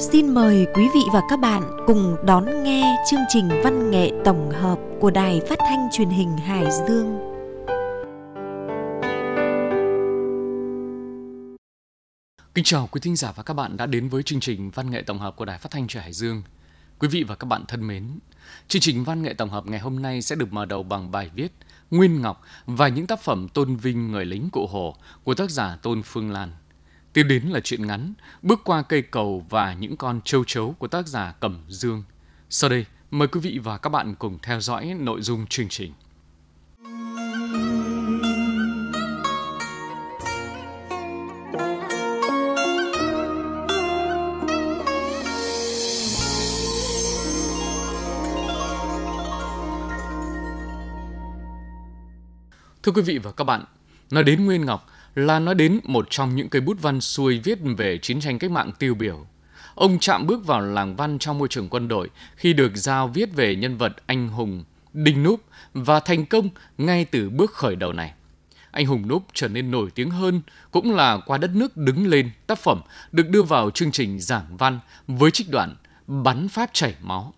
Xin mời quý vị và các bạn cùng đón nghe chương trình văn nghệ tổng hợp của Đài Phát thanh Truyền hình Hải Dương. Kính chào quý thính giả và các bạn đã đến với chương trình văn nghệ tổng hợp của Đài Phát thanh Truyền Hải Dương. Quý vị và các bạn thân mến, chương trình văn nghệ tổng hợp ngày hôm nay sẽ được mở đầu bằng bài viết Nguyên Ngọc và những tác phẩm tôn vinh người lính cụ Hồ của tác giả Tôn Phương Lan. Tiếp đến là chuyện ngắn, bước qua cây cầu và những con châu chấu của tác giả Cẩm Dương. Sau đây, mời quý vị và các bạn cùng theo dõi nội dung chương trình. Thưa quý vị và các bạn, nói đến Nguyên Ngọc là nói đến một trong những cây bút văn xuôi viết về chiến tranh cách mạng tiêu biểu. Ông chạm bước vào làng văn trong môi trường quân đội khi được giao viết về nhân vật anh hùng Đinh Núp và thành công ngay từ bước khởi đầu này. Anh hùng Núp trở nên nổi tiếng hơn cũng là qua đất nước đứng lên tác phẩm được đưa vào chương trình giảng văn với trích đoạn bắn pháp chảy máu.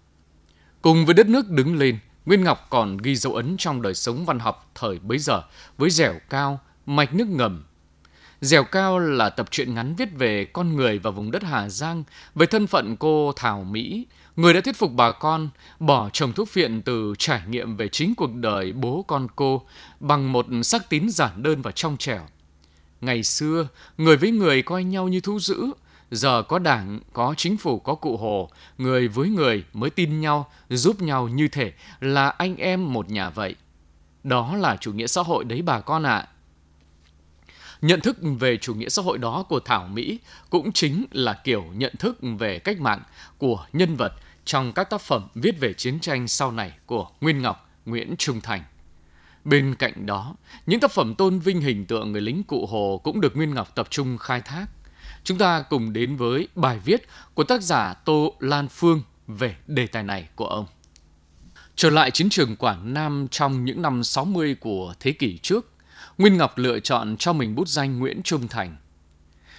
Cùng với đất nước đứng lên, Nguyên Ngọc còn ghi dấu ấn trong đời sống văn học thời bấy giờ với dẻo cao, mạch nước ngầm. Dẻo cao là tập truyện ngắn viết về con người và vùng đất Hà Giang, với thân phận cô Thảo Mỹ, người đã thuyết phục bà con bỏ trồng thuốc phiện từ trải nghiệm về chính cuộc đời bố con cô bằng một sắc tín giản đơn và trong trẻo. Ngày xưa, người với người coi nhau như thú dữ, giờ có đảng, có chính phủ, có cụ hồ, người với người mới tin nhau, giúp nhau như thể là anh em một nhà vậy. Đó là chủ nghĩa xã hội đấy bà con ạ. À. Nhận thức về chủ nghĩa xã hội đó của Thảo Mỹ cũng chính là kiểu nhận thức về cách mạng của nhân vật trong các tác phẩm viết về chiến tranh sau này của Nguyên Ngọc, Nguyễn Trung Thành. Bên cạnh đó, những tác phẩm tôn vinh hình tượng người lính cụ Hồ cũng được Nguyên Ngọc tập trung khai thác. Chúng ta cùng đến với bài viết của tác giả Tô Lan Phương về đề tài này của ông. Trở lại chiến trường Quảng Nam trong những năm 60 của thế kỷ trước, Nguyên Ngọc lựa chọn cho mình bút danh Nguyễn Trung Thành.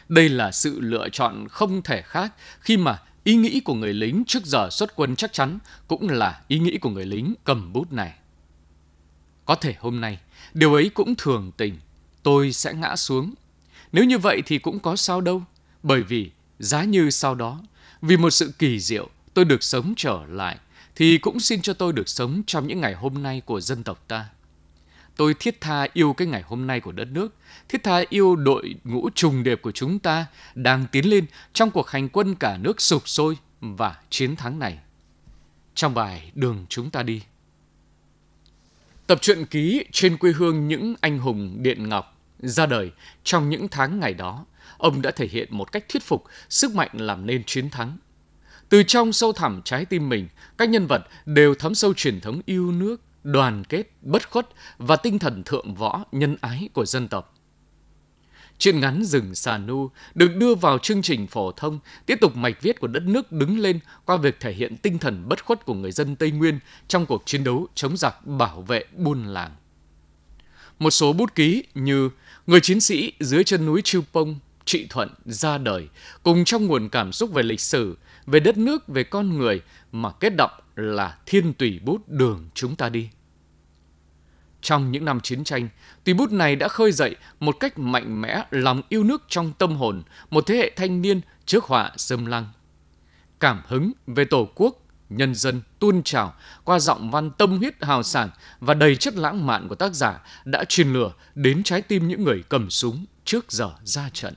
Đây là sự lựa chọn không thể khác khi mà ý nghĩ của người lính trước giờ xuất quân chắc chắn cũng là ý nghĩ của người lính cầm bút này. Có thể hôm nay, điều ấy cũng thường tình, tôi sẽ ngã xuống. Nếu như vậy thì cũng có sao đâu, bởi vì giá như sau đó, vì một sự kỳ diệu, tôi được sống trở lại, thì cũng xin cho tôi được sống trong những ngày hôm nay của dân tộc ta. Tôi thiết tha yêu cái ngày hôm nay của đất nước, thiết tha yêu đội ngũ trùng điệp của chúng ta đang tiến lên trong cuộc hành quân cả nước sụp sôi và chiến thắng này. Trong bài Đường chúng ta đi. Tập truyện ký trên quê hương những anh hùng Điện Ngọc ra đời trong những tháng ngày đó, ông đã thể hiện một cách thuyết phục sức mạnh làm nên chiến thắng. Từ trong sâu thẳm trái tim mình, các nhân vật đều thấm sâu truyền thống yêu nước, đoàn kết, bất khuất và tinh thần thượng võ nhân ái của dân tộc. Chuyện ngắn Rừng Xà Nu được đưa vào chương trình phổ thông, tiếp tục mạch viết của đất nước đứng lên qua việc thể hiện tinh thần bất khuất của người dân Tây Nguyên trong cuộc chiến đấu chống giặc bảo vệ buôn làng. Một số bút ký như Người chiến sĩ dưới chân núi Chư Pông, Trị Thuận ra đời, cùng trong nguồn cảm xúc về lịch sử, về đất nước, về con người mà kết động là thiên tùy bút đường chúng ta đi. Trong những năm chiến tranh, tùy bút này đã khơi dậy một cách mạnh mẽ lòng yêu nước trong tâm hồn một thế hệ thanh niên trước họa xâm lăng. Cảm hứng về tổ quốc, nhân dân tuôn trào qua giọng văn tâm huyết hào sản và đầy chất lãng mạn của tác giả đã truyền lửa đến trái tim những người cầm súng trước giờ ra trận.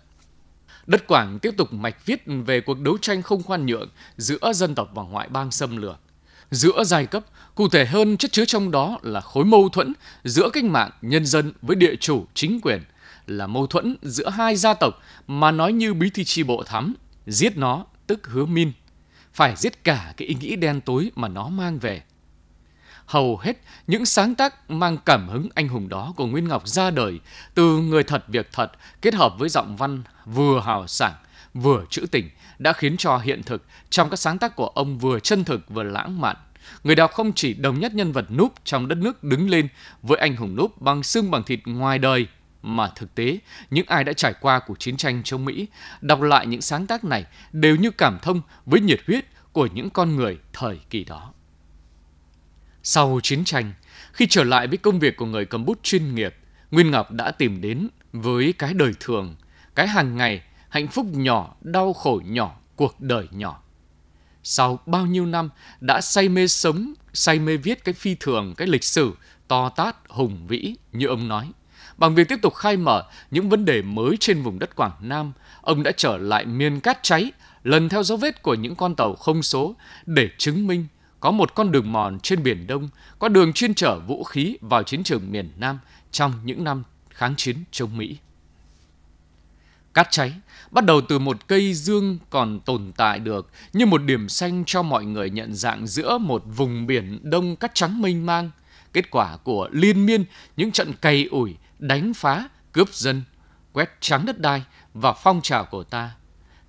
Đất Quảng tiếp tục mạch viết về cuộc đấu tranh không khoan nhượng giữa dân tộc và ngoại bang xâm lược giữa giai cấp, cụ thể hơn chất chứa trong đó là khối mâu thuẫn giữa cách mạng nhân dân với địa chủ chính quyền, là mâu thuẫn giữa hai gia tộc mà nói như bí thư tri bộ thắm, giết nó tức hứa min, phải giết cả cái ý nghĩ đen tối mà nó mang về. Hầu hết những sáng tác mang cảm hứng anh hùng đó của Nguyên Ngọc ra đời từ người thật việc thật kết hợp với giọng văn vừa hào sảng vừa trữ tình đã khiến cho hiện thực trong các sáng tác của ông vừa chân thực vừa lãng mạn. Người đọc không chỉ đồng nhất nhân vật Núp trong đất nước đứng lên với anh hùng Núp bằng xương bằng thịt ngoài đời mà thực tế, những ai đã trải qua cuộc chiến tranh chống Mỹ, đọc lại những sáng tác này đều như cảm thông với nhiệt huyết của những con người thời kỳ đó. Sau chiến tranh, khi trở lại với công việc của người cầm bút chuyên nghiệp, Nguyên Ngọc đã tìm đến với cái đời thường, cái hàng ngày, hạnh phúc nhỏ, đau khổ nhỏ, cuộc đời nhỏ. Sau bao nhiêu năm đã say mê sống, say mê viết cái phi thường, cái lịch sử, to tát, hùng vĩ như ông nói. Bằng việc tiếp tục khai mở những vấn đề mới trên vùng đất Quảng Nam, ông đã trở lại miền cát cháy, lần theo dấu vết của những con tàu không số để chứng minh có một con đường mòn trên Biển Đông, có đường chuyên chở vũ khí vào chiến trường miền Nam trong những năm kháng chiến chống Mỹ. Cát cháy bắt đầu từ một cây dương còn tồn tại được như một điểm xanh cho mọi người nhận dạng giữa một vùng biển đông cát trắng mênh mang, kết quả của liên miên những trận cày ủi, đánh phá, cướp dân, quét trắng đất đai và phong trào của ta.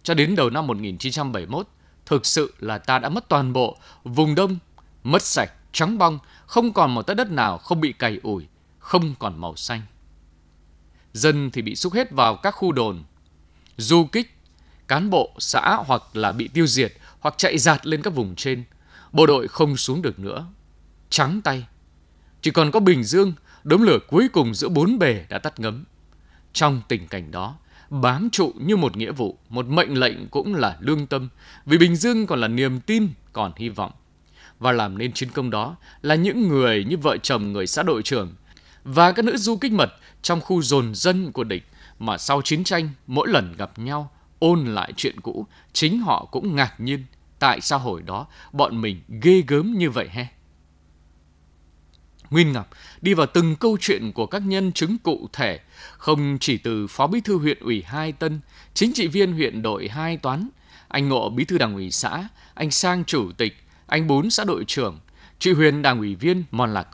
Cho đến đầu năm 1971, thực sự là ta đã mất toàn bộ vùng đông, mất sạch, trắng bong, không còn một tấc đất nào không bị cày ủi, không còn màu xanh. Dân thì bị xúc hết vào các khu đồn, du kích, cán bộ xã hoặc là bị tiêu diệt hoặc chạy giạt lên các vùng trên. Bộ đội không xuống được nữa. Trắng tay. Chỉ còn có Bình Dương, đốm lửa cuối cùng giữa bốn bề đã tắt ngấm. Trong tình cảnh đó, bám trụ như một nghĩa vụ, một mệnh lệnh cũng là lương tâm, vì Bình Dương còn là niềm tin, còn hy vọng. Và làm nên chiến công đó là những người như vợ chồng người xã đội trưởng và các nữ du kích mật trong khu dồn dân của địch mà sau chiến tranh mỗi lần gặp nhau ôn lại chuyện cũ, chính họ cũng ngạc nhiên tại sao hồi đó bọn mình ghê gớm như vậy he. Nguyên Ngọc đi vào từng câu chuyện của các nhân chứng cụ thể, không chỉ từ Phó Bí thư huyện ủy Hai Tân, chính trị viên huyện đội Hai Toán, anh Ngộ Bí thư Đảng ủy xã, anh Sang Chủ tịch, anh Bốn xã đội trưởng, chị Huyền Đảng ủy viên Mòn Lạc.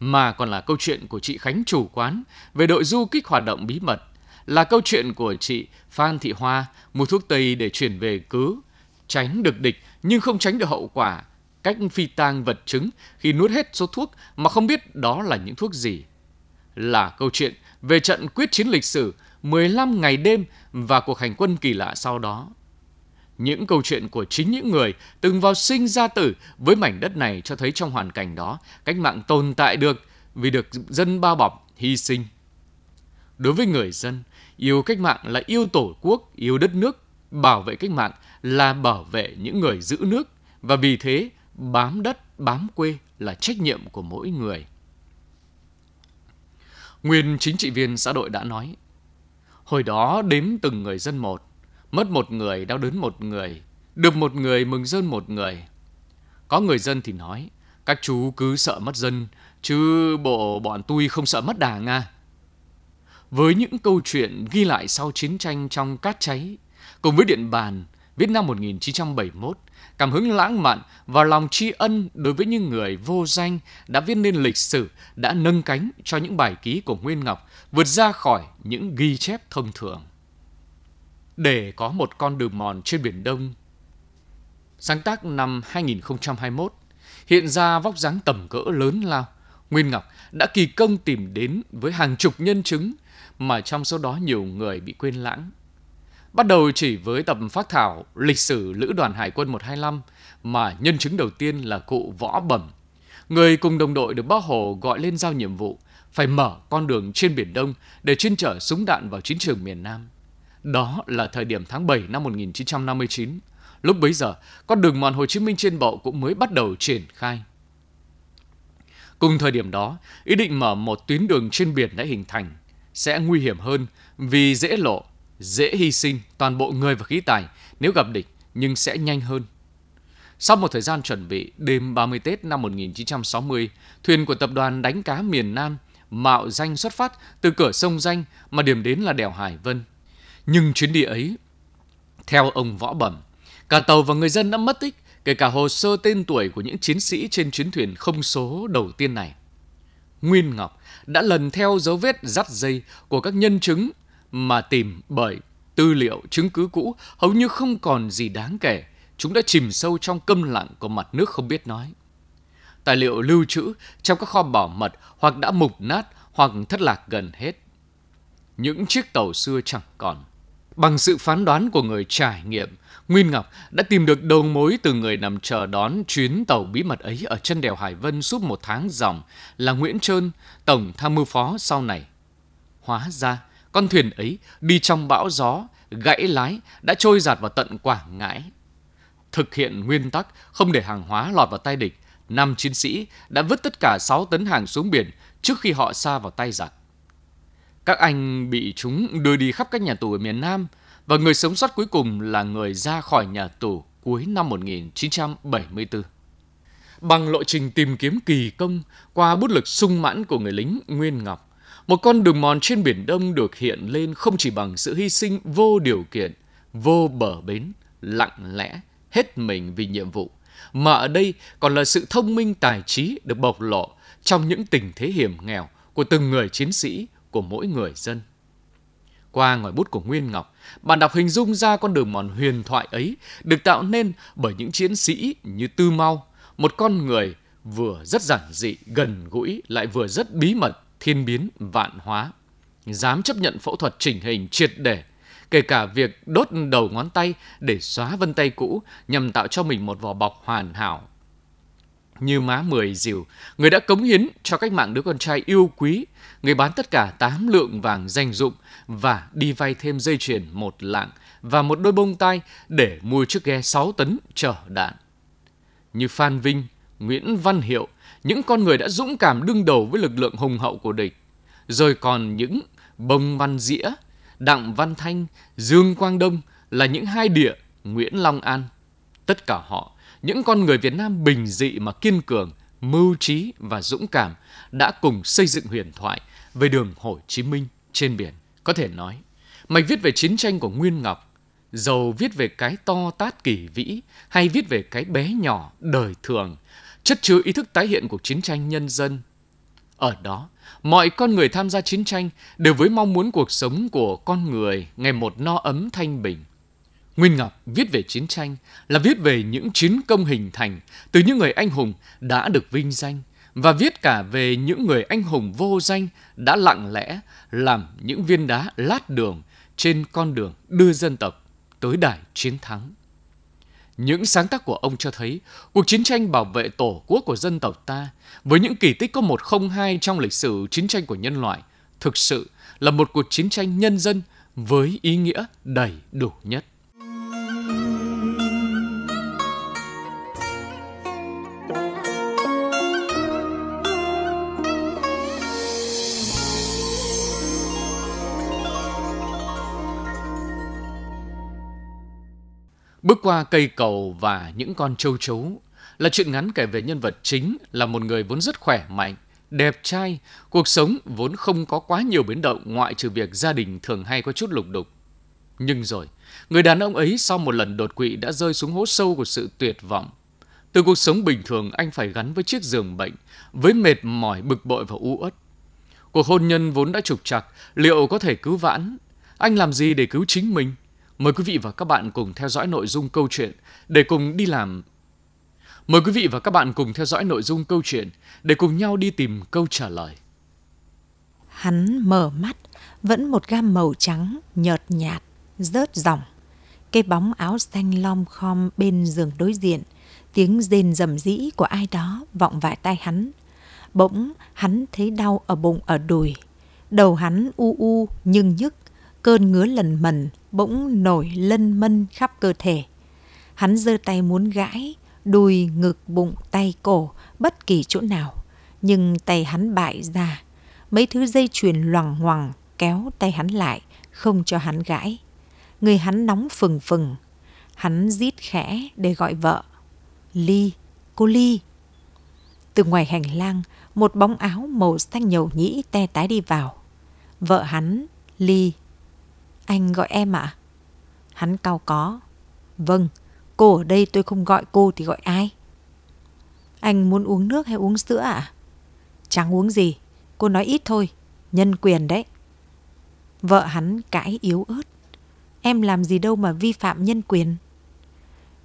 Mà còn là câu chuyện của chị Khánh chủ quán về đội du kích hoạt động bí mật, là câu chuyện của chị Phan Thị Hoa mua thuốc Tây để chuyển về cứ, tránh được địch nhưng không tránh được hậu quả cách phi tang vật chứng khi nuốt hết số thuốc mà không biết đó là những thuốc gì. Là câu chuyện về trận quyết chiến lịch sử 15 ngày đêm và cuộc hành quân kỳ lạ sau đó. Những câu chuyện của chính những người từng vào sinh ra tử với mảnh đất này cho thấy trong hoàn cảnh đó, cách mạng tồn tại được vì được dân bao bọc, hy sinh. Đối với người dân, yêu cách mạng là yêu tổ quốc, yêu đất nước, bảo vệ cách mạng là bảo vệ những người giữ nước và vì thế bám đất, bám quê là trách nhiệm của mỗi người. Nguyên chính trị viên xã đội đã nói, hồi đó đếm từng người dân một, mất một người đau đớn một người, được một người mừng dân một người. Có người dân thì nói, các chú cứ sợ mất dân, chứ bộ bọn tôi không sợ mất đảng à. Với những câu chuyện ghi lại sau chiến tranh trong cát cháy, cùng với điện bàn, viết năm 1971, cảm hứng lãng mạn và lòng tri ân đối với những người vô danh đã viết nên lịch sử, đã nâng cánh cho những bài ký của Nguyên Ngọc vượt ra khỏi những ghi chép thông thường. Để có một con đường mòn trên Biển Đông, sáng tác năm 2021, hiện ra vóc dáng tầm cỡ lớn lao, Nguyên Ngọc đã kỳ công tìm đến với hàng chục nhân chứng mà trong số đó nhiều người bị quên lãng Bắt đầu chỉ với tập phát thảo lịch sử Lữ đoàn Hải quân 125 mà nhân chứng đầu tiên là cụ Võ Bẩm. Người cùng đồng đội được Bác Hồ gọi lên giao nhiệm vụ phải mở con đường trên Biển Đông để chuyên chở súng đạn vào chiến trường miền Nam. Đó là thời điểm tháng 7 năm 1959. Lúc bấy giờ, con đường mòn Hồ Chí Minh trên bộ cũng mới bắt đầu triển khai. Cùng thời điểm đó, ý định mở một tuyến đường trên biển đã hình thành, sẽ nguy hiểm hơn vì dễ lộ dễ hy sinh toàn bộ người và khí tài nếu gặp địch nhưng sẽ nhanh hơn. Sau một thời gian chuẩn bị, đêm 30 Tết năm 1960, thuyền của tập đoàn đánh cá miền Nam mạo danh xuất phát từ cửa sông Danh mà điểm đến là đèo Hải Vân. Nhưng chuyến đi ấy, theo ông Võ Bẩm, cả tàu và người dân đã mất tích, kể cả hồ sơ tên tuổi của những chiến sĩ trên chuyến thuyền không số đầu tiên này. Nguyên Ngọc đã lần theo dấu vết dắt dây của các nhân chứng mà tìm bởi tư liệu chứng cứ cũ hầu như không còn gì đáng kể. Chúng đã chìm sâu trong câm lặng của mặt nước không biết nói. Tài liệu lưu trữ trong các kho bảo mật hoặc đã mục nát hoặc thất lạc gần hết. những chiếc tàu xưa chẳng còn. Bằng sự phán đoán của người trải nghiệm, Nguyên Ngọc đã tìm được đầu mối từ người nằm chờ đón chuyến tàu bí mật ấy ở chân đèo Hải Vân suốt một tháng dòng là Nguyễn Trơn, Tổng tham mưu phó sau này. Hóa ra, con thuyền ấy đi trong bão gió, gãy lái đã trôi giạt vào tận Quảng Ngãi. Thực hiện nguyên tắc không để hàng hóa lọt vào tay địch, năm chiến sĩ đã vứt tất cả 6 tấn hàng xuống biển trước khi họ xa vào tay giặc. Các anh bị chúng đưa đi khắp các nhà tù ở miền Nam và người sống sót cuối cùng là người ra khỏi nhà tù cuối năm 1974. Bằng lộ trình tìm kiếm kỳ công qua bút lực sung mãn của người lính Nguyên Ngọc, một con đường mòn trên Biển Đông được hiện lên không chỉ bằng sự hy sinh vô điều kiện, vô bờ bến, lặng lẽ, hết mình vì nhiệm vụ, mà ở đây còn là sự thông minh tài trí được bộc lộ trong những tình thế hiểm nghèo của từng người chiến sĩ, của mỗi người dân. Qua ngòi bút của Nguyên Ngọc, bạn đọc hình dung ra con đường mòn huyền thoại ấy được tạo nên bởi những chiến sĩ như Tư Mau, một con người vừa rất giản dị, gần gũi lại vừa rất bí mật, thiên biến, vạn hóa. Dám chấp nhận phẫu thuật chỉnh hình triệt để, kể cả việc đốt đầu ngón tay để xóa vân tay cũ nhằm tạo cho mình một vỏ bọc hoàn hảo. Như má mười dìu, người đã cống hiến cho cách mạng đứa con trai yêu quý, người bán tất cả tám lượng vàng danh dụng và đi vay thêm dây chuyền một lạng và một đôi bông tai để mua chiếc ghe 6 tấn chở đạn. Như Phan Vinh, Nguyễn Văn Hiệu, những con người đã dũng cảm đương đầu với lực lượng hùng hậu của địch. Rồi còn những Bông Văn Dĩa, Đặng Văn Thanh, Dương Quang Đông là những hai địa Nguyễn Long An. Tất cả họ, những con người Việt Nam bình dị mà kiên cường, mưu trí và dũng cảm đã cùng xây dựng huyền thoại về đường Hồ Chí Minh trên biển. Có thể nói, mạch viết về chiến tranh của Nguyên Ngọc, dầu viết về cái to tát kỳ vĩ hay viết về cái bé nhỏ đời thường, chất chứa ý thức tái hiện cuộc chiến tranh nhân dân. Ở đó, mọi con người tham gia chiến tranh đều với mong muốn cuộc sống của con người ngày một no ấm thanh bình. Nguyên Ngọc viết về chiến tranh là viết về những chiến công hình thành từ những người anh hùng đã được vinh danh và viết cả về những người anh hùng vô danh đã lặng lẽ làm những viên đá lát đường trên con đường đưa dân tộc tới đài chiến thắng. Những sáng tác của ông cho thấy cuộc chiến tranh bảo vệ tổ quốc của dân tộc ta với những kỳ tích có một không hai trong lịch sử chiến tranh của nhân loại thực sự là một cuộc chiến tranh nhân dân với ý nghĩa đầy đủ nhất. Bước qua cây cầu và những con châu chấu là chuyện ngắn kể về nhân vật chính là một người vốn rất khỏe mạnh, đẹp trai, cuộc sống vốn không có quá nhiều biến động ngoại trừ việc gia đình thường hay có chút lục đục. Nhưng rồi, người đàn ông ấy sau một lần đột quỵ đã rơi xuống hố sâu của sự tuyệt vọng. Từ cuộc sống bình thường anh phải gắn với chiếc giường bệnh, với mệt mỏi bực bội và u uất. Cuộc hôn nhân vốn đã trục trặc, liệu có thể cứu vãn? Anh làm gì để cứu chính mình? Mời quý vị và các bạn cùng theo dõi nội dung câu chuyện để cùng đi làm. Mời quý vị và các bạn cùng theo dõi nội dung câu chuyện để cùng nhau đi tìm câu trả lời. Hắn mở mắt, vẫn một gam màu trắng, nhợt nhạt, rớt dòng. Cái bóng áo xanh lom khom bên giường đối diện, tiếng rên rầm rĩ của ai đó vọng vào tai hắn. Bỗng hắn thấy đau ở bụng ở đùi. Đầu hắn u u nhưng nhức, cơn ngứa lần mần bỗng nổi lân mân khắp cơ thể. Hắn giơ tay muốn gãi, đùi, ngực, bụng, tay, cổ, bất kỳ chỗ nào. Nhưng tay hắn bại ra. Mấy thứ dây chuyền loằng ngoằng kéo tay hắn lại, không cho hắn gãi. Người hắn nóng phừng phừng. Hắn rít khẽ để gọi vợ. Ly, cô Ly. Từ ngoài hành lang, một bóng áo màu xanh nhầu nhĩ te tái đi vào. Vợ hắn, Ly, anh gọi em ạ? À? Hắn cao có. Vâng, cô ở đây tôi không gọi cô thì gọi ai? Anh muốn uống nước hay uống sữa ạ? À? Chẳng uống gì, cô nói ít thôi, nhân quyền đấy. Vợ hắn cãi yếu ớt. Em làm gì đâu mà vi phạm nhân quyền.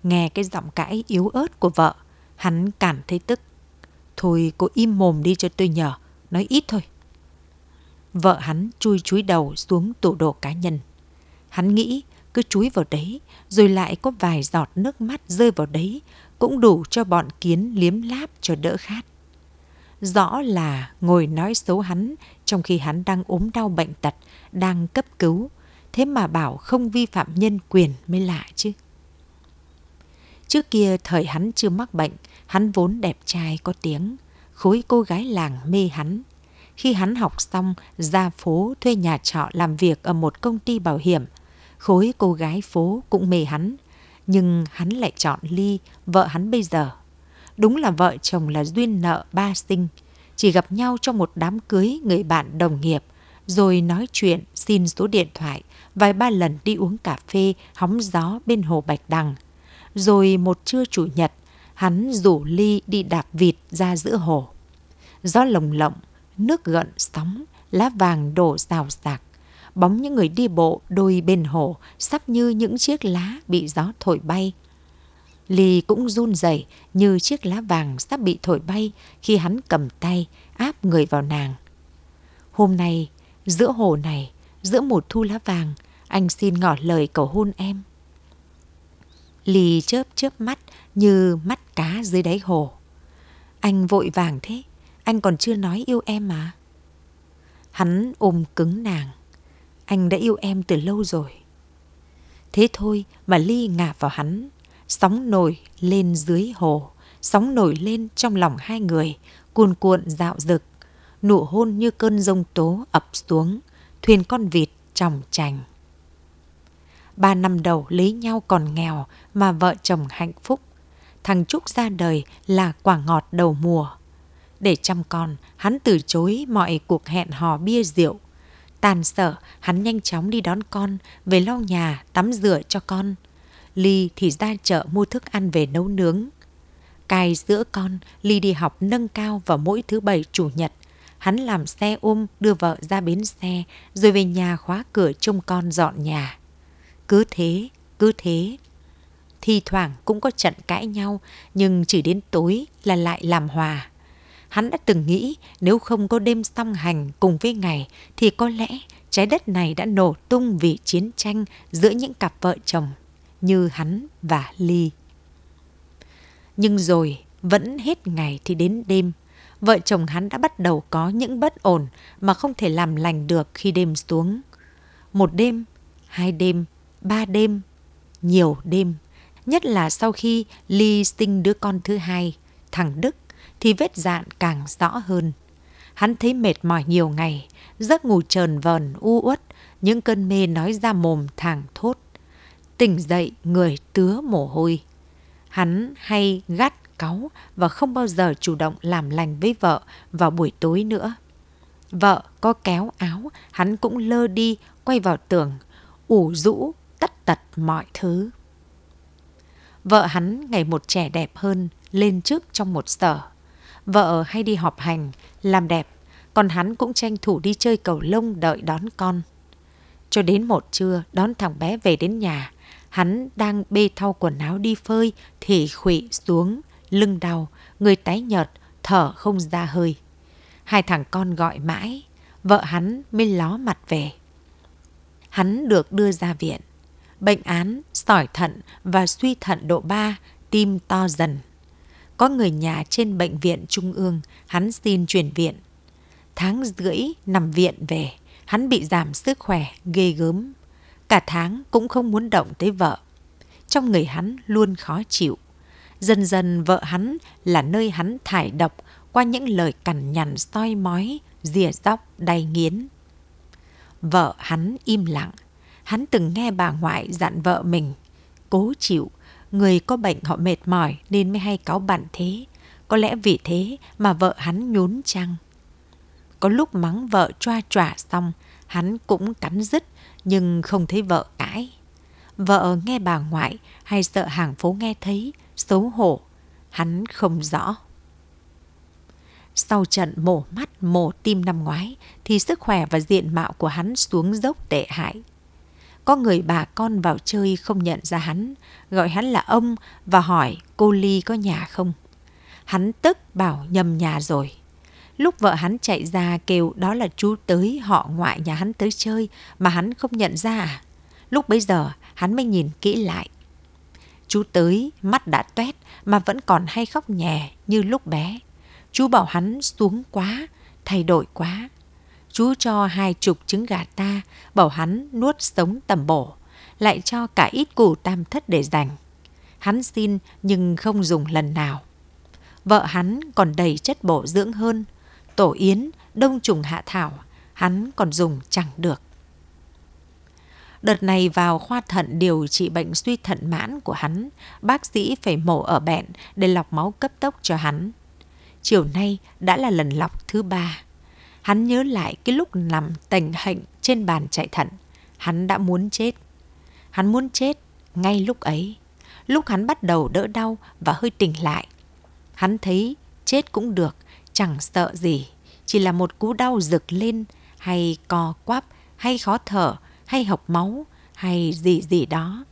Nghe cái giọng cãi yếu ớt của vợ, hắn cảm thấy tức. Thôi cô im mồm đi cho tôi nhờ, nói ít thôi vợ hắn chui chúi đầu xuống tủ đồ cá nhân. Hắn nghĩ cứ chúi vào đấy, rồi lại có vài giọt nước mắt rơi vào đấy, cũng đủ cho bọn kiến liếm láp cho đỡ khát. Rõ là ngồi nói xấu hắn trong khi hắn đang ốm đau bệnh tật, đang cấp cứu, thế mà bảo không vi phạm nhân quyền mới lạ chứ. Trước kia thời hắn chưa mắc bệnh, hắn vốn đẹp trai có tiếng, khối cô gái làng mê hắn. Khi hắn học xong, ra phố thuê nhà trọ làm việc ở một công ty bảo hiểm, khối cô gái phố cũng mê hắn. Nhưng hắn lại chọn Ly, vợ hắn bây giờ. Đúng là vợ chồng là duyên nợ ba sinh, chỉ gặp nhau trong một đám cưới người bạn đồng nghiệp, rồi nói chuyện xin số điện thoại, vài ba lần đi uống cà phê hóng gió bên hồ Bạch Đằng. Rồi một trưa chủ nhật, hắn rủ Ly đi đạp vịt ra giữa hồ. Gió lồng lộng, nước gợn sóng, lá vàng đổ rào rạc. Bóng những người đi bộ đôi bên hồ sắp như những chiếc lá bị gió thổi bay. Ly cũng run rẩy như chiếc lá vàng sắp bị thổi bay khi hắn cầm tay áp người vào nàng. Hôm nay, giữa hồ này, giữa một thu lá vàng, anh xin ngỏ lời cầu hôn em. Ly chớp chớp mắt như mắt cá dưới đáy hồ. Anh vội vàng thế, anh còn chưa nói yêu em mà. Hắn ôm cứng nàng. Anh đã yêu em từ lâu rồi. Thế thôi mà Ly ngả vào hắn. Sóng nổi lên dưới hồ. Sóng nổi lên trong lòng hai người. Cuồn cuộn dạo dực Nụ hôn như cơn rông tố ập xuống. Thuyền con vịt trong trành. Ba năm đầu lấy nhau còn nghèo mà vợ chồng hạnh phúc. Thằng Trúc ra đời là quả ngọt đầu mùa. Để chăm con, hắn từ chối mọi cuộc hẹn hò bia rượu. Tàn sợ, hắn nhanh chóng đi đón con, về lau nhà, tắm rửa cho con. Ly thì ra chợ mua thức ăn về nấu nướng. Cài giữa con, Ly đi học nâng cao vào mỗi thứ bảy chủ nhật. Hắn làm xe ôm đưa vợ ra bến xe, rồi về nhà khóa cửa trông con dọn nhà. Cứ thế, cứ thế. Thì thoảng cũng có trận cãi nhau, nhưng chỉ đến tối là lại làm hòa. Hắn đã từng nghĩ nếu không có đêm song hành cùng với ngày thì có lẽ trái đất này đã nổ tung vì chiến tranh giữa những cặp vợ chồng như hắn và Ly. Nhưng rồi vẫn hết ngày thì đến đêm, vợ chồng hắn đã bắt đầu có những bất ổn mà không thể làm lành được khi đêm xuống. Một đêm, hai đêm, ba đêm, nhiều đêm, nhất là sau khi Ly sinh đứa con thứ hai, thằng Đức thì vết dạn càng rõ hơn. Hắn thấy mệt mỏi nhiều ngày, giấc ngủ trờn vờn u uất, những cơn mê nói ra mồm thẳng thốt. Tỉnh dậy người tứa mồ hôi. Hắn hay gắt cáu và không bao giờ chủ động làm lành với vợ vào buổi tối nữa. Vợ có kéo áo, hắn cũng lơ đi, quay vào tường, ủ rũ, tất tật mọi thứ. Vợ hắn ngày một trẻ đẹp hơn, lên trước trong một sở. Vợ hay đi họp hành, làm đẹp, còn hắn cũng tranh thủ đi chơi cầu lông đợi đón con. Cho đến một trưa đón thằng bé về đến nhà, hắn đang bê thau quần áo đi phơi thì khụy xuống, lưng đau, người tái nhợt, thở không ra hơi. Hai thằng con gọi mãi, vợ hắn mới ló mặt về. Hắn được đưa ra viện. Bệnh án, sỏi thận và suy thận độ 3, tim to dần. Có người nhà trên bệnh viện trung ương, hắn xin chuyển viện. Tháng rưỡi nằm viện về, hắn bị giảm sức khỏe, ghê gớm. Cả tháng cũng không muốn động tới vợ. Trong người hắn luôn khó chịu. Dần dần vợ hắn là nơi hắn thải độc qua những lời cằn nhằn soi mói, rìa dóc, đầy nghiến. Vợ hắn im lặng. Hắn từng nghe bà ngoại dặn vợ mình, cố chịu, Người có bệnh họ mệt mỏi nên mới hay cáo bặn thế. Có lẽ vì thế mà vợ hắn nhún chăng. Có lúc mắng vợ choa trỏa xong, hắn cũng cắn dứt nhưng không thấy vợ cãi. Vợ nghe bà ngoại hay sợ hàng phố nghe thấy, xấu hổ, hắn không rõ. Sau trận mổ mắt, mổ tim năm ngoái thì sức khỏe và diện mạo của hắn xuống dốc tệ hại. Có người bà con vào chơi không nhận ra hắn, gọi hắn là ông và hỏi cô Ly có nhà không. Hắn tức bảo nhầm nhà rồi. Lúc vợ hắn chạy ra kêu đó là chú tới họ ngoại nhà hắn tới chơi mà hắn không nhận ra à? Lúc bấy giờ hắn mới nhìn kỹ lại. Chú tới mắt đã toét mà vẫn còn hay khóc nhẹ như lúc bé. Chú bảo hắn xuống quá, thay đổi quá. Chú cho hai chục trứng gà ta, bảo hắn nuốt sống tầm bổ, lại cho cả ít củ tam thất để dành. Hắn xin nhưng không dùng lần nào. Vợ hắn còn đầy chất bổ dưỡng hơn, tổ yến, đông trùng hạ thảo, hắn còn dùng chẳng được. Đợt này vào khoa thận điều trị bệnh suy thận mãn của hắn, bác sĩ phải mổ ở bẹn để lọc máu cấp tốc cho hắn. Chiều nay đã là lần lọc thứ ba. Hắn nhớ lại cái lúc nằm tành hạnh trên bàn chạy thận. Hắn đã muốn chết. Hắn muốn chết ngay lúc ấy. Lúc hắn bắt đầu đỡ đau và hơi tỉnh lại. Hắn thấy chết cũng được, chẳng sợ gì. Chỉ là một cú đau rực lên hay co quắp hay khó thở hay học máu hay gì gì đó.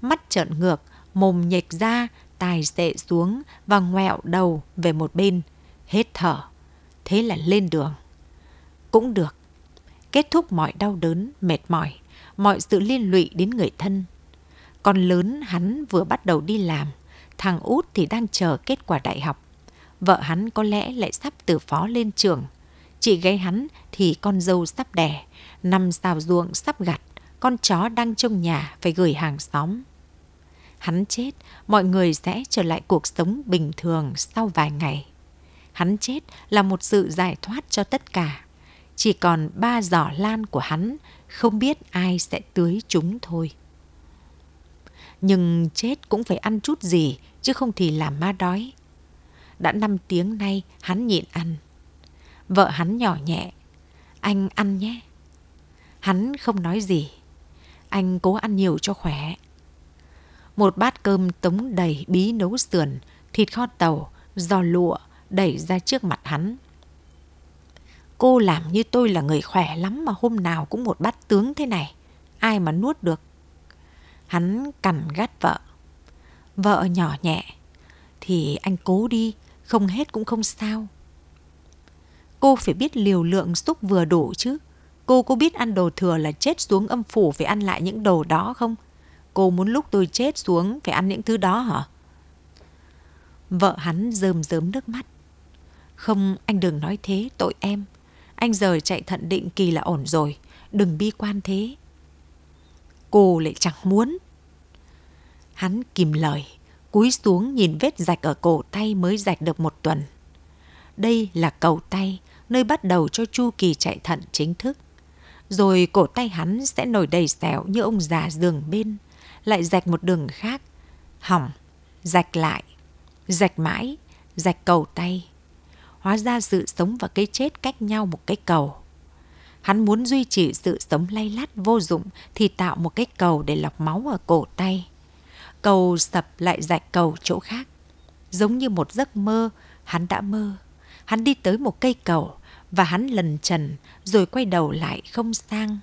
Mắt trợn ngược, mồm nhệch ra, tài xệ xuống và ngoẹo đầu về một bên. Hết thở. Thế là lên đường. Cũng được. Kết thúc mọi đau đớn, mệt mỏi, mọi sự liên lụy đến người thân. Con lớn hắn vừa bắt đầu đi làm, thằng út thì đang chờ kết quả đại học. Vợ hắn có lẽ lại sắp từ phó lên trường. Chị gái hắn thì con dâu sắp đẻ, năm xào ruộng sắp gặt, con chó đang trong nhà phải gửi hàng xóm. Hắn chết, mọi người sẽ trở lại cuộc sống bình thường sau vài ngày. Hắn chết là một sự giải thoát cho tất cả. Chỉ còn ba giỏ lan của hắn, không biết ai sẽ tưới chúng thôi. Nhưng chết cũng phải ăn chút gì, chứ không thì làm ma đói. Đã năm tiếng nay hắn nhịn ăn. Vợ hắn nhỏ nhẹ. Anh ăn nhé. Hắn không nói gì. Anh cố ăn nhiều cho khỏe. Một bát cơm tống đầy bí nấu sườn, thịt kho tàu, giò lụa đẩy ra trước mặt hắn. Cô làm như tôi là người khỏe lắm mà hôm nào cũng một bát tướng thế này. Ai mà nuốt được. Hắn cằn gắt vợ. Vợ nhỏ nhẹ. Thì anh cố đi, không hết cũng không sao. Cô phải biết liều lượng xúc vừa đủ chứ. Cô có biết ăn đồ thừa là chết xuống âm phủ phải ăn lại những đồ đó không? Cô muốn lúc tôi chết xuống phải ăn những thứ đó hả? Vợ hắn rơm rớm nước mắt. Không, anh đừng nói thế, tội em. Anh giờ chạy thận định kỳ là ổn rồi, đừng bi quan thế. Cô lại chẳng muốn. Hắn kìm lời, cúi xuống nhìn vết rạch ở cổ tay mới rạch được một tuần. Đây là cầu tay, nơi bắt đầu cho chu kỳ chạy thận chính thức. Rồi cổ tay hắn sẽ nổi đầy xẻo như ông già giường bên, lại rạch một đường khác, hỏng, rạch lại, rạch mãi, rạch cầu tay. Hóa ra sự sống và cái chết cách nhau một cái cầu. Hắn muốn duy trì sự sống lay lắt vô dụng thì tạo một cái cầu để lọc máu ở cổ tay. Cầu sập lại dạy cầu chỗ khác. Giống như một giấc mơ, hắn đã mơ. Hắn đi tới một cây cầu và hắn lần trần rồi quay đầu lại không sang.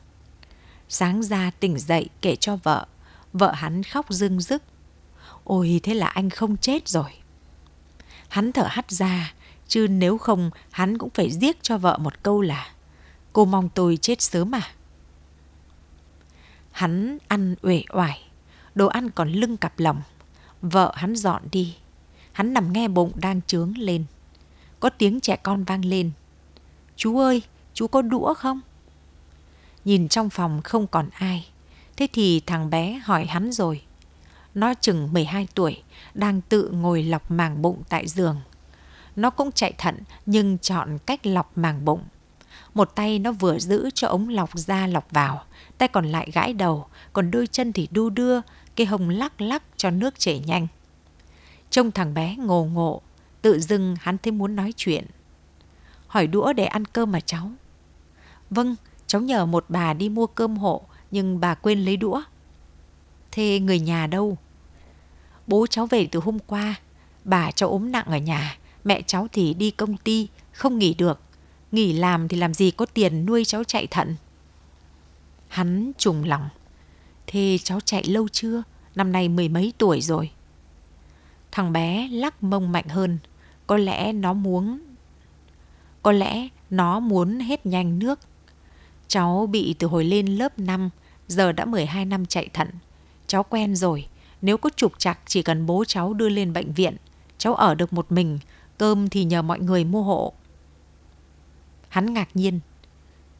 Sáng ra tỉnh dậy kể cho vợ. Vợ hắn khóc rưng rức. Ôi thế là anh không chết rồi. Hắn thở hắt ra, chứ nếu không hắn cũng phải giết cho vợ một câu là cô mong tôi chết sớm mà. Hắn ăn uể oải, đồ ăn còn lưng cặp lòng. Vợ hắn dọn đi. Hắn nằm nghe bụng đang trướng lên. Có tiếng trẻ con vang lên. Chú ơi, chú có đũa không? Nhìn trong phòng không còn ai. Thế thì thằng bé hỏi hắn rồi. Nó chừng 12 tuổi, đang tự ngồi lọc màng bụng tại giường. Nó cũng chạy thận nhưng chọn cách lọc màng bụng. Một tay nó vừa giữ cho ống lọc ra lọc vào, tay còn lại gãi đầu, còn đôi chân thì đu đưa, cái hồng lắc lắc cho nước chảy nhanh. Trông thằng bé ngồ ngộ, tự dưng hắn thấy muốn nói chuyện. Hỏi đũa để ăn cơm mà cháu. Vâng, cháu nhờ một bà đi mua cơm hộ, nhưng bà quên lấy đũa. Thế người nhà đâu? Bố cháu về từ hôm qua, bà cháu ốm nặng ở nhà, mẹ cháu thì đi công ty, không nghỉ được. Nghỉ làm thì làm gì có tiền nuôi cháu chạy thận. Hắn trùng lòng. Thế cháu chạy lâu chưa? Năm nay mười mấy tuổi rồi. Thằng bé lắc mông mạnh hơn. Có lẽ nó muốn... Có lẽ nó muốn hết nhanh nước. Cháu bị từ hồi lên lớp 5, giờ đã 12 năm chạy thận. Cháu quen rồi, nếu có trục trặc chỉ cần bố cháu đưa lên bệnh viện. Cháu ở được một mình, cơm thì nhờ mọi người mua hộ. Hắn ngạc nhiên.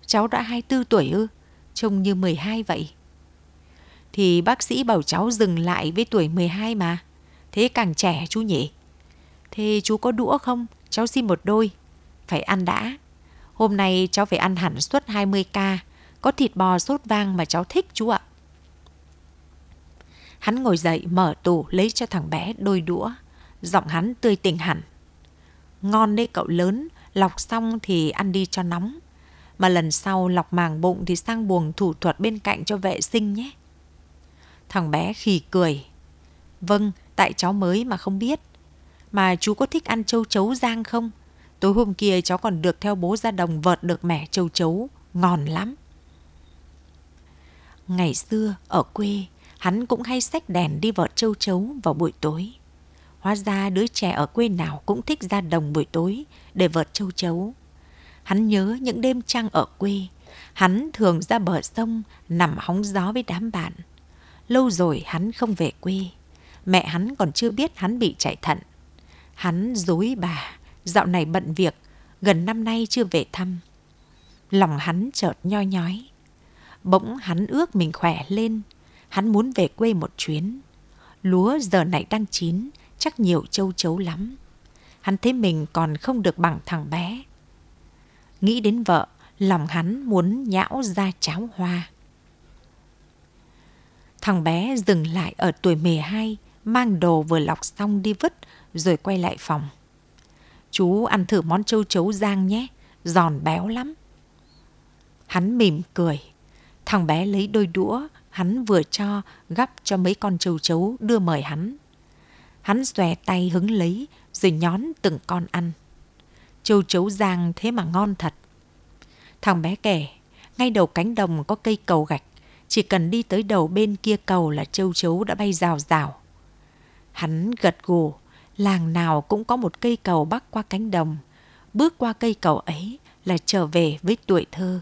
Cháu đã 24 tuổi ư? Trông như 12 vậy. Thì bác sĩ bảo cháu dừng lại với tuổi 12 mà. Thế càng trẻ chú nhỉ? Thế chú có đũa không? Cháu xin một đôi. Phải ăn đã. Hôm nay cháu phải ăn hẳn suất 20k. Có thịt bò sốt vang mà cháu thích chú ạ. Hắn ngồi dậy mở tủ lấy cho thằng bé đôi đũa. Giọng hắn tươi tỉnh hẳn. Ngon đấy cậu lớn, lọc xong thì ăn đi cho nóng. Mà lần sau lọc màng bụng thì sang buồng thủ thuật bên cạnh cho vệ sinh nhé. Thằng bé khì cười. Vâng, tại cháu mới mà không biết. Mà chú có thích ăn châu chấu rang không? Tối hôm kia cháu còn được theo bố ra đồng vợt được mẻ châu chấu. Ngon lắm. Ngày xưa, ở quê, hắn cũng hay xách đèn đi vợt châu chấu vào buổi tối. Hóa ra đứa trẻ ở quê nào cũng thích ra đồng buổi tối để vợt châu chấu. Hắn nhớ những đêm trăng ở quê, hắn thường ra bờ sông nằm hóng gió với đám bạn. Lâu rồi hắn không về quê, mẹ hắn còn chưa biết hắn bị chạy thận. Hắn dối bà, dạo này bận việc, gần năm nay chưa về thăm. Lòng hắn chợt nhoi nhói. Bỗng hắn ước mình khỏe lên, hắn muốn về quê một chuyến. Lúa giờ này đang chín, chắc nhiều châu chấu lắm. Hắn thấy mình còn không được bằng thằng bé. Nghĩ đến vợ, lòng hắn muốn nhão ra cháo hoa. Thằng bé dừng lại ở tuổi 12, mang đồ vừa lọc xong đi vứt rồi quay lại phòng. Chú ăn thử món châu chấu rang nhé, giòn béo lắm. Hắn mỉm cười. Thằng bé lấy đôi đũa, hắn vừa cho gắp cho mấy con châu chấu đưa mời hắn. Hắn xòe tay hứng lấy rồi nhón từng con ăn. Châu chấu giang thế mà ngon thật. Thằng bé kể, ngay đầu cánh đồng có cây cầu gạch. Chỉ cần đi tới đầu bên kia cầu là châu chấu đã bay rào rào. Hắn gật gù, làng nào cũng có một cây cầu bắc qua cánh đồng. Bước qua cây cầu ấy là trở về với tuổi thơ.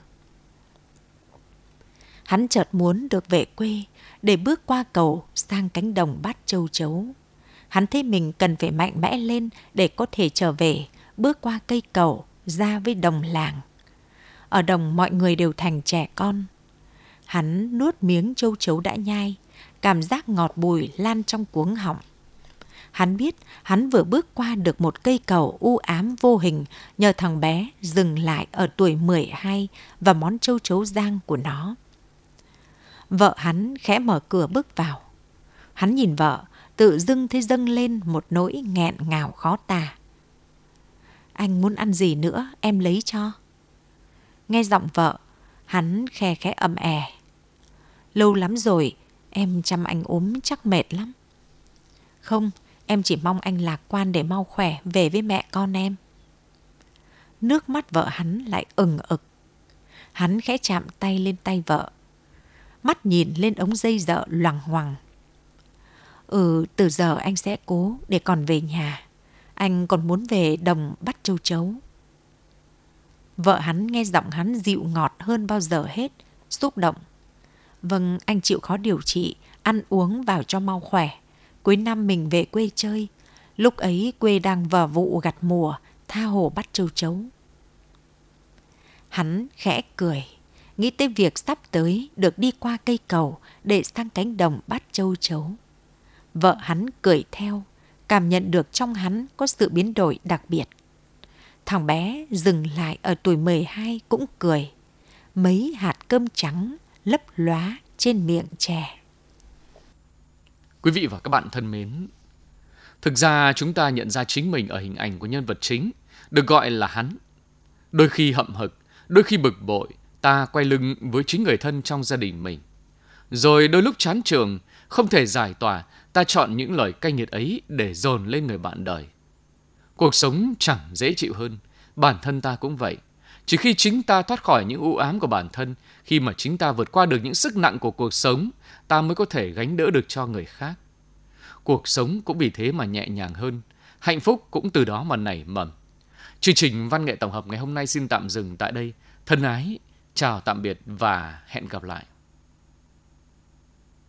Hắn chợt muốn được về quê để bước qua cầu sang cánh đồng bắt châu chấu. Hắn thấy mình cần phải mạnh mẽ lên để có thể trở về, bước qua cây cầu, ra với đồng làng. Ở đồng mọi người đều thành trẻ con. Hắn nuốt miếng châu chấu đã nhai, cảm giác ngọt bùi lan trong cuống họng. Hắn biết hắn vừa bước qua được một cây cầu u ám vô hình nhờ thằng bé dừng lại ở tuổi 12 và món châu chấu giang của nó. Vợ hắn khẽ mở cửa bước vào. Hắn nhìn vợ, tự dưng thấy dâng lên một nỗi nghẹn ngào khó tả. Anh muốn ăn gì nữa, em lấy cho. Nghe giọng vợ, hắn khe khẽ ầm è. Lâu lắm rồi, em chăm anh ốm chắc mệt lắm. Không, em chỉ mong anh lạc quan để mau khỏe về với mẹ con em. Nước mắt vợ hắn lại ừng ực. Hắn khẽ chạm tay lên tay vợ. Mắt nhìn lên ống dây dợ loằng hoàng. Ừ, từ giờ anh sẽ cố để còn về nhà. Anh còn muốn về đồng bắt châu chấu. Vợ hắn nghe giọng hắn dịu ngọt hơn bao giờ hết, xúc động. Vâng, anh chịu khó điều trị, ăn uống vào cho mau khỏe. Cuối năm mình về quê chơi. Lúc ấy quê đang vào vụ gặt mùa, tha hồ bắt châu chấu. Hắn khẽ cười, nghĩ tới việc sắp tới được đi qua cây cầu để sang cánh đồng bắt châu chấu. Vợ hắn cười theo, cảm nhận được trong hắn có sự biến đổi đặc biệt. Thằng bé dừng lại ở tuổi 12 cũng cười. Mấy hạt cơm trắng lấp lóa trên miệng trẻ. Quý vị và các bạn thân mến, thực ra chúng ta nhận ra chính mình ở hình ảnh của nhân vật chính, được gọi là hắn. Đôi khi hậm hực, đôi khi bực bội, ta quay lưng với chính người thân trong gia đình mình. Rồi đôi lúc chán trường, không thể giải tỏa, ta chọn những lời cay nghiệt ấy để dồn lên người bạn đời. Cuộc sống chẳng dễ chịu hơn, bản thân ta cũng vậy. Chỉ khi chính ta thoát khỏi những u ám của bản thân, khi mà chính ta vượt qua được những sức nặng của cuộc sống, ta mới có thể gánh đỡ được cho người khác. Cuộc sống cũng vì thế mà nhẹ nhàng hơn, hạnh phúc cũng từ đó mà nảy mầm. Chương trình văn nghệ tổng hợp ngày hôm nay xin tạm dừng tại đây. Thân ái, chào tạm biệt và hẹn gặp lại.